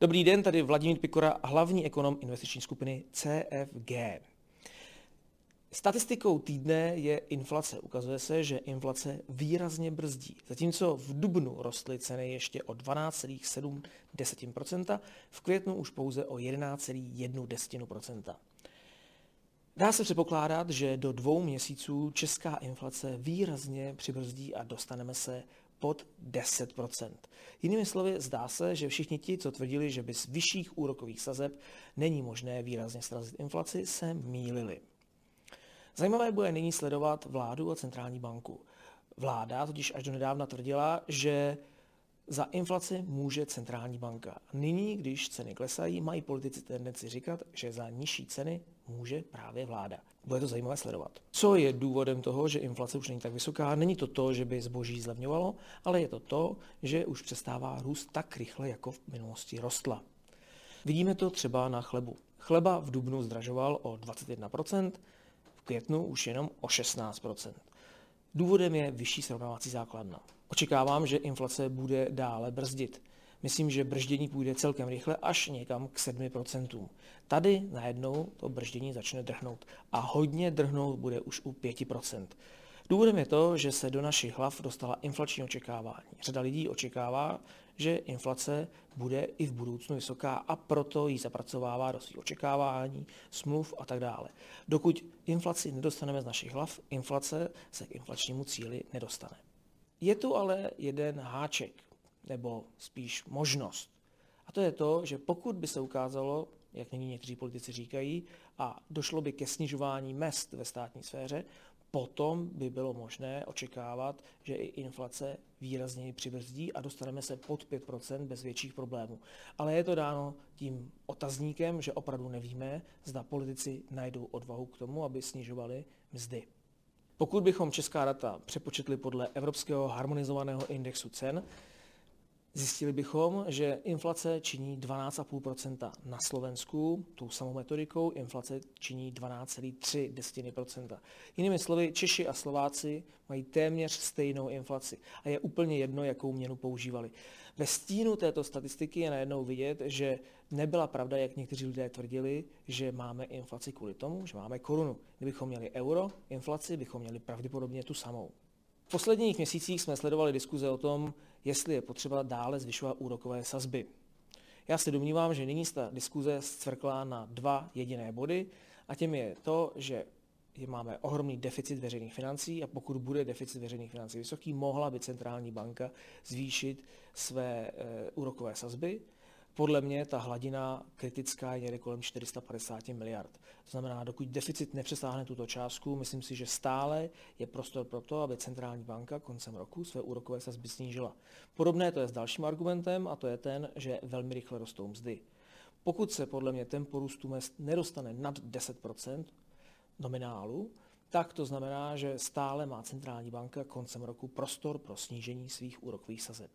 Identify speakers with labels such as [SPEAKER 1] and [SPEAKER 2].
[SPEAKER 1] Dobrý den, tady Vladimír Pikora, hlavní ekonom investiční skupiny CFG. Statistikou týdne je inflace. Ukazuje se, že inflace výrazně brzdí. Zatímco v dubnu rostly ceny ještě o 12,7%, v květnu už pouze o 11,1%. Dá se předpokládat, že do dvou měsíců česká inflace výrazně přibrzdí a dostaneme se pod 10%. Jinými slovy, zdá se, že všichni ti, co tvrdili, že by vyšších úrokových sazeb není možné výrazně srazit inflaci, se mýlili. Zajímavé bude nyní sledovat vládu a centrální banku. Vláda totiž až do nedávna tvrdila, že za inflaci může centrální banka. Nyní, když ceny klesají, mají politici tendenci říkat, že za nižší ceny může právě vláda. Bude to zajímavé sledovat. Co je důvodem toho, že inflace už není tak vysoká? Není to to, že by zboží zlevňovalo, ale je to to, že už přestává růst tak rychle, jako v minulosti rostla. Vidíme to třeba na chlebu. Chleba v dubnu zdražoval o 21%, v květnu už jenom o 16%. Důvodem je vyšší srovnávací základna. Očekávám, že inflace bude dále brzdit. Myslím, že brždění půjde celkem rychle až někam k 7%. Tady najednou to brždění začne drhnout a hodně drhnout bude už u 5%. Důvodem je to, že se do našich hlav dostala inflační očekávání. Řada lidí očekává, že inflace bude i v budoucnu vysoká a proto ji zapracovává do svých očekávání, smluv a tak dále. Dokud inflaci nedostaneme z našich hlav, inflace se k inflačnímu cíli nedostane. Je tu ale jeden háček, nebo spíš možnost. A to je to, že pokud by se ukázalo, jak nyní někteří politici říkají, a došlo by ke snižování mest ve státní sféře, potom by bylo možné očekávat, že i inflace výrazněji přibrzdí a dostaneme se pod 5% bez větších problémů. Ale je to dáno tím otazníkem, že opravdu nevíme, zda politici najdou odvahu k tomu, aby snižovali mzdy. Pokud bychom česká data přepočetli podle Evropského harmonizovaného indexu cen, Zjistili bychom, že inflace činí 12,5% na Slovensku, tou samou metodikou inflace činí 12,3%. Jinými slovy, Češi a Slováci mají téměř stejnou inflaci a je úplně jedno, jakou měnu používali. Ve stínu této statistiky je najednou vidět, že nebyla pravda, jak někteří lidé tvrdili, že máme inflaci kvůli tomu, že máme korunu. Kdybychom měli euro, inflaci bychom měli pravděpodobně tu samou posledních měsících jsme sledovali diskuze o tom, jestli je potřeba dále zvyšovat úrokové sazby. Já se domnívám, že nyní ta diskuze zcvrkla na dva jediné body a těm je to, že máme ohromný deficit veřejných financí a pokud bude deficit veřejných financí vysoký, mohla by centrální banka zvýšit své e, úrokové sazby podle mě ta hladina kritická je někde kolem 450 miliard. To znamená, dokud deficit nepřesáhne tuto částku, myslím si, že stále je prostor pro to, aby centrální banka koncem roku své úrokové sazby snížila. Podobné to je s dalším argumentem a to je ten, že velmi rychle rostou mzdy. Pokud se podle mě tempo růstu mest nedostane nad 10% nominálu, tak to znamená, že stále má centrální banka koncem roku prostor pro snížení svých úrokových sazeb.